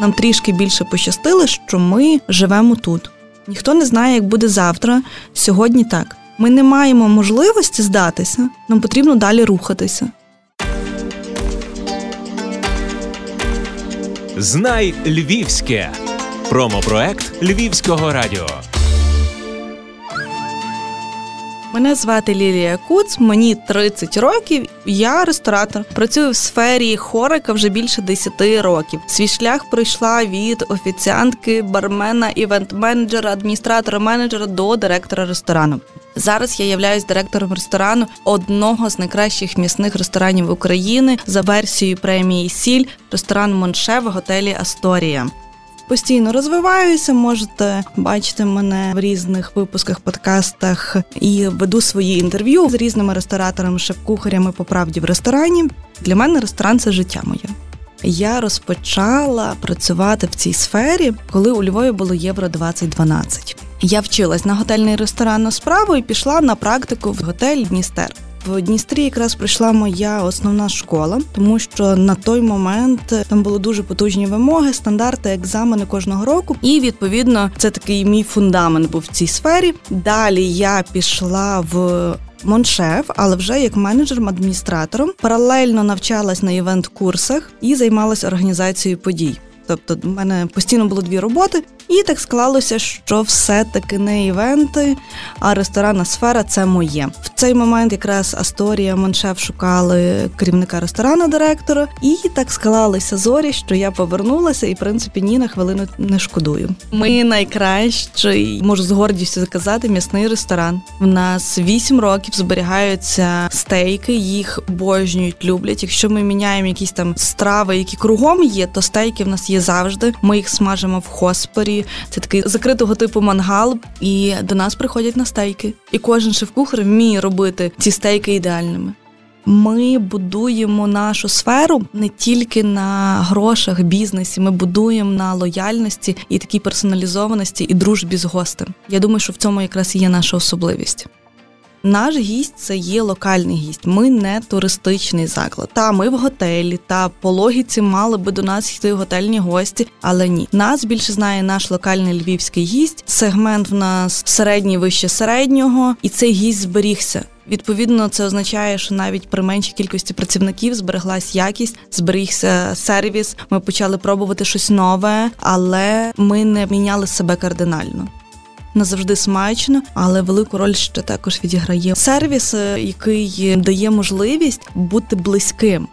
нам трішки більше пощастило, що ми живемо тут. Ніхто не знає, як буде завтра. Сьогодні так. Ми не маємо можливості здатися, нам потрібно далі рухатися. Знай Львівське. Промопроект Львівського радіо. Мене звати Лілія Куц, мені 30 років. Я ресторатор. Працюю в сфері хорика вже більше 10 років. Свій шлях пройшла від офіціантки, бармена, івент-менеджера, адміністратора, менеджера до директора ресторану. Зараз я являюсь директором ресторану одного з найкращих м'ясних ресторанів України за версією премії Сіль ресторан Монше в готелі Асторія. Постійно розвиваюся, можете бачити мене в різних випусках, подкастах і веду свої інтерв'ю з різними рестораторами, шеф-кухарями по правді в ресторані. Для мене ресторан це життя моє. Я розпочала працювати в цій сфері, коли у Львові було Євро 2012 Я вчилась на готельний ресторанну справу і пішла на практику в готель Дністер. В Дністрі якраз прийшла моя основна школа, тому що на той момент там були дуже потужні вимоги, стандарти, екзамени кожного року. І відповідно це такий мій фундамент був в цій сфері. Далі я пішла в. Моншеф, але вже як менеджером-адміністратором паралельно навчалась на івент-курсах і займалась організацією подій. Тобто, в мене постійно було дві роботи, і так склалося, що все-таки не івенти, а ресторанна сфера це моє. В цей момент якраз Асторія Маншеф шукали керівника ресторану директора, і так склалися зорі, що я повернулася, і в принципі ні на хвилину не шкодую. Ми найкращий, можу з гордістю заказати м'ясний ресторан. В нас вісім років зберігаються стейки, їх обожнюють, люблять. Якщо ми міняємо якісь там страви, які кругом є, то стейки в нас є завжди. Ми їх смажимо в хоспері. Це такий закритого типу мангал, і до нас приходять на стейки. І кожен шеф-кухар вміє робити ці стейки ідеальними. Ми будуємо нашу сферу не тільки на грошах, бізнесі. Ми будуємо на лояльності і такій персоналізованості і дружбі з гостем. Я думаю, що в цьому якраз і є наша особливість. Наш гість це є локальний гість. Ми не туристичний заклад. Та ми в готелі, та по логіці мали би до нас йти готельні гості, але ні. Нас більше знає наш локальний львівський гість. Сегмент в нас середній вище середнього, і цей гість зберігся. Відповідно, це означає, що навіть при меншій кількості працівників збереглась якість, зберігся сервіс. Ми почали пробувати щось нове, але ми не міняли себе кардинально назавжди смачно, але велику роль ще також відіграє сервіс, е, який дає можливість бути близьким.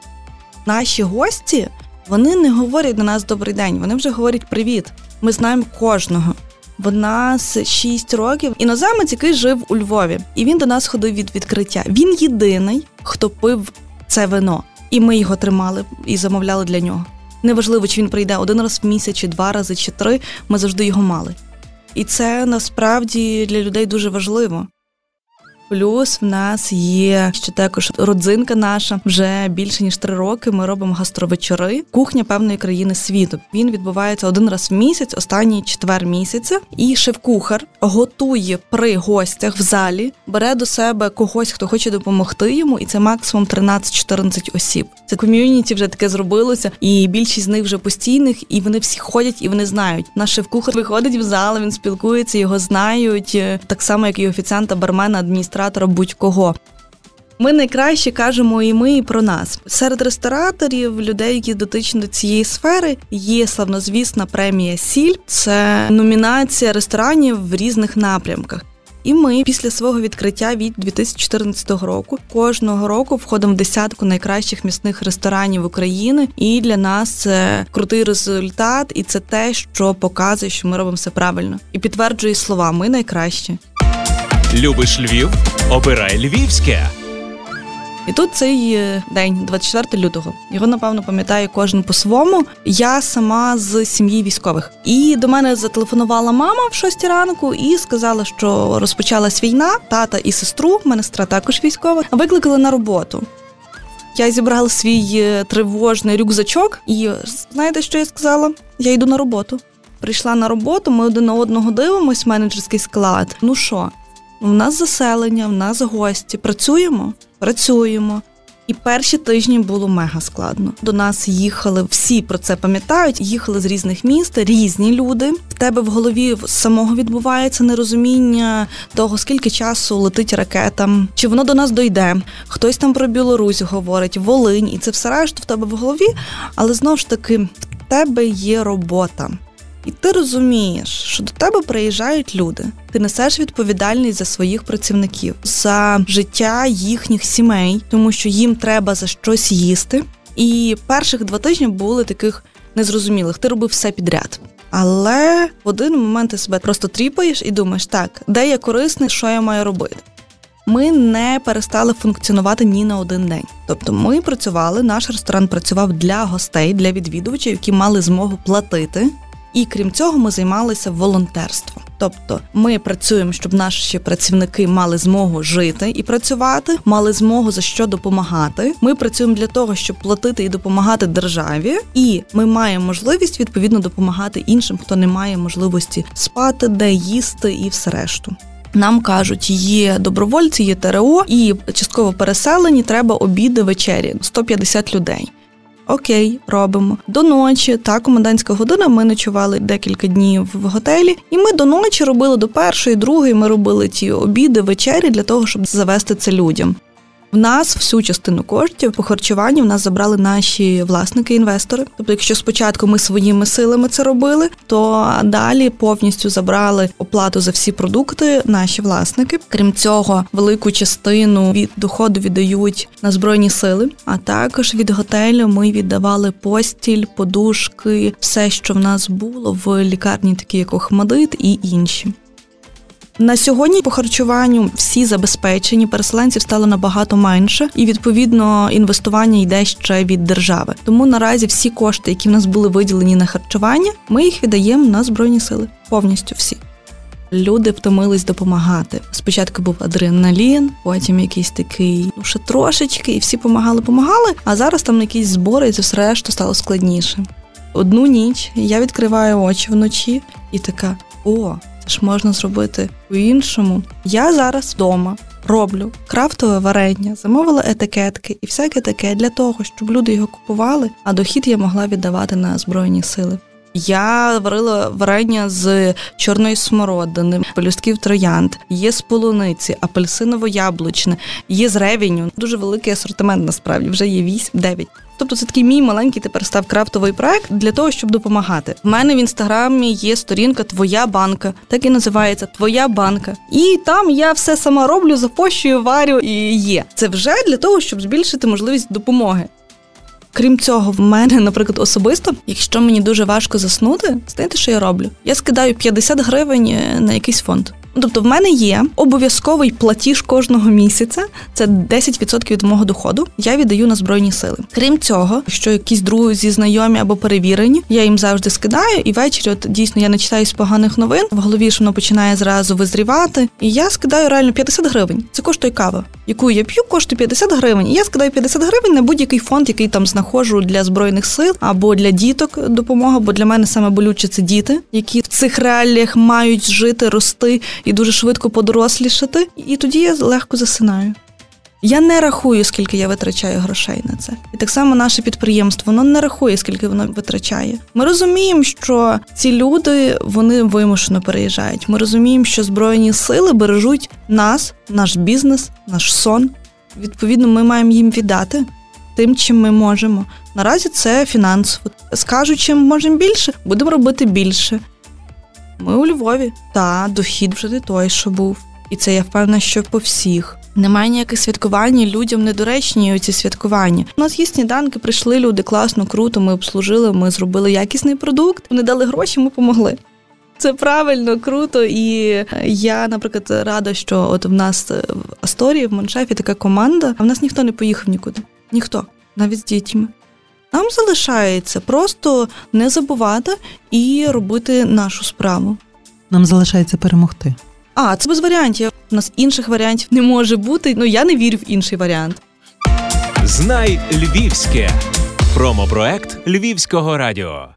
Наші гості вони не говорять до нас добрий день, вони вже говорять привіт. Ми знаємо кожного. В нас 6 років іноземець, який жив у Львові, і він до нас ходив від відкриття. Він єдиний, хто пив це вино, і ми його тримали і замовляли для нього. Неважливо, чи він прийде один раз в місяць, чи два рази, чи три. Ми завжди його мали. І це насправді для людей дуже важливо. Плюс в нас є ще також родзинка наша вже більше ніж три роки. Ми робимо гастровечори, кухня певної країни світу. Він відбувається один раз в місяць, останній четвер місяця. І шеф-кухар готує при гостях в залі, бере до себе когось, хто хоче допомогти йому, і це максимум 13-14 осіб. Це ком'юніті вже таке зробилося, і більшість з них вже постійних, і вони всі ходять і вони знають. Наш шеф-кухар виходить в зал, він спілкується, його знають так само, як і офіціанта, бармена, адміністратора адміністратора будь-кого. Ми найкраще кажемо і ми і про нас. Серед рестораторів, людей, які дотичні до цієї сфери, є славнозвісна премія Сіль. Це номінація ресторанів в різних напрямках. І ми після свого відкриття від 2014 року кожного року входимо в десятку найкращих місних ресторанів України. І для нас це крутий результат, і це те, що показує, що ми робимо все правильно, і підтверджує слова Ми найкращі. Любиш Львів? Обирай Львівське. І тут цей е, день, 24 лютого, його напевно пам'ятає кожен по-своєму. Я сама з сім'ї військових. І до мене зателефонувала мама в 6 ранку і сказала, що розпочалась війна, тата і сестру, мене сестра також військова, викликали на роботу. Я зібрала свій е, тривожний рюкзачок, і знаєте, що я сказала? Я йду на роботу. Прийшла на роботу, ми один на одного дивимось, менеджерський склад. Ну що? У нас заселення, в нас гості. Працюємо? Працюємо. І перші тижні було мега складно. До нас їхали всі про це пам'ятають. Їхали з різних міст, різні люди. В тебе в голові самого відбувається нерозуміння того, скільки часу летить ракета, чи воно до нас дойде. Хтось там про Білорусь говорить, Волинь, і це все решта в тебе в голові. Але знову ж таки, в тебе є робота. І ти розумієш, що до тебе приїжджають люди. Ти несеш відповідальність за своїх працівників, за життя їхніх сімей, тому що їм треба за щось їсти. І перших два тижні були таких незрозумілих. Ти робив все підряд. Але в один момент ти себе просто тріпаєш і думаєш, так, де я корисний, що я маю робити. Ми не перестали функціонувати ні на один день. Тобто, ми працювали, наш ресторан працював для гостей, для відвідувачів, які мали змогу платити. І крім цього, ми займалися волонтерством. Тобто, ми працюємо, щоб наші працівники мали змогу жити і працювати, мали змогу за що допомагати. Ми працюємо для того, щоб платити і допомагати державі, і ми маємо можливість відповідно допомагати іншим, хто не має можливості спати, де їсти і все решту. Нам кажуть, є добровольці, є ТРО і частково переселені. Треба обіди вечері 150 людей. Окей, робимо до ночі. Та комендантська година. Ми ночували декілька днів в готелі, і ми до ночі робили до першої, другої. Ми робили ті обіди, вечері для того, щоб завести це людям. В нас всю частину коштів по харчуванню в нас забрали наші власники-інвестори. Тобто, якщо спочатку ми своїми силами це робили, то далі повністю забрали оплату за всі продукти наші власники. Крім цього, велику частину від доходу віддають на збройні сили. А також від готелю ми віддавали постіль, подушки, все, що в нас було в лікарні, такі як Охмадит і інші. На сьогодні по харчуванню всі забезпечені, переселенців стало набагато менше, і відповідно інвестування йде ще від держави. Тому наразі всі кошти, які в нас були виділені на харчування, ми їх віддаємо на збройні сили. Повністю всі. Люди втомились допомагати. Спочатку був адреналін, потім якийсь такий ну ще трошечки, і всі помагали, помагали. А зараз там якісь збори, і це все решту стало складніше. Одну ніч я відкриваю очі вночі і така: о, ж можна зробити по-іншому. Я зараз вдома роблю крафтове варення, замовила етикетки і всяке таке для того, щоб люди його купували, а дохід я могла віддавати на збройні сили. Я варила варення з чорної смородини, пелюстків троянд, є з полуниці, апельсиново-яблучне, є з ревеню. Дуже великий асортимент насправді вже є 8-9. Тобто це такий мій маленький тепер став крафтовий проект для того, щоб допомагати. У мене в інстаграмі є сторінка Твоя банка, так і називається Твоя банка. І там я все сама роблю, запощую, варю і є. Це вже для того, щоб збільшити можливість допомоги. Крім цього, в мене, наприклад, особисто, якщо мені дуже важко заснути, знаєте, що я роблю? Я скидаю 50 гривень е, на якийсь фонд. Тобто, в мене є обов'язковий платіж кожного місяця, це 10% від мого доходу. Я віддаю на збройні сили. Крім цього, що якісь друзі, знайомі або перевірені, я їм завжди скидаю, і ввечері от дійсно я не читаюсь поганих новин. В голові ж воно починає зразу визрівати. І я скидаю реально 50 гривень. Це коштує кава, яку я п'ю, коштує 50 гривень. І я скидаю 50 гривень на будь-який фонд, який там знаходжу для збройних сил або для діток допомога. Бо для мене саме болюче це діти, які в цих реаліях мають жити, рости і дуже швидко подорослішати, і тоді я легко засинаю. Я не рахую, скільки я витрачаю грошей на це. І так само наше підприємство воно не рахує, скільки воно витрачає. Ми розуміємо, що ці люди вони вимушено переїжджають. Ми розуміємо, що збройні сили бережуть нас, наш бізнес, наш сон. Відповідно, ми маємо їм віддати тим, чим ми можемо. Наразі це фінансово. Скажуть, чим можемо більше, будемо робити більше. Ми у Львові. Та дохід вже не той, що був. І це я впевнена, що по всіх. Немає ніяких святкувань, людям недоречні ці святкування. У нас є сніданки, прийшли люди класно, круто. Ми обслужили, ми зробили якісний продукт. Вони дали гроші, ми помогли. Це правильно, круто. І я, наприклад, рада, що от в нас в Асторії, в Моншефі така команда, а в нас ніхто не поїхав нікуди. Ніхто, навіть з дітьми. Нам залишається просто не забувати і робити нашу справу. Нам залишається перемогти. А, це без варіантів. У нас інших варіантів не може бути. Ну я не вірю в інший варіант. Знай Львівське промопроект Львівського радіо.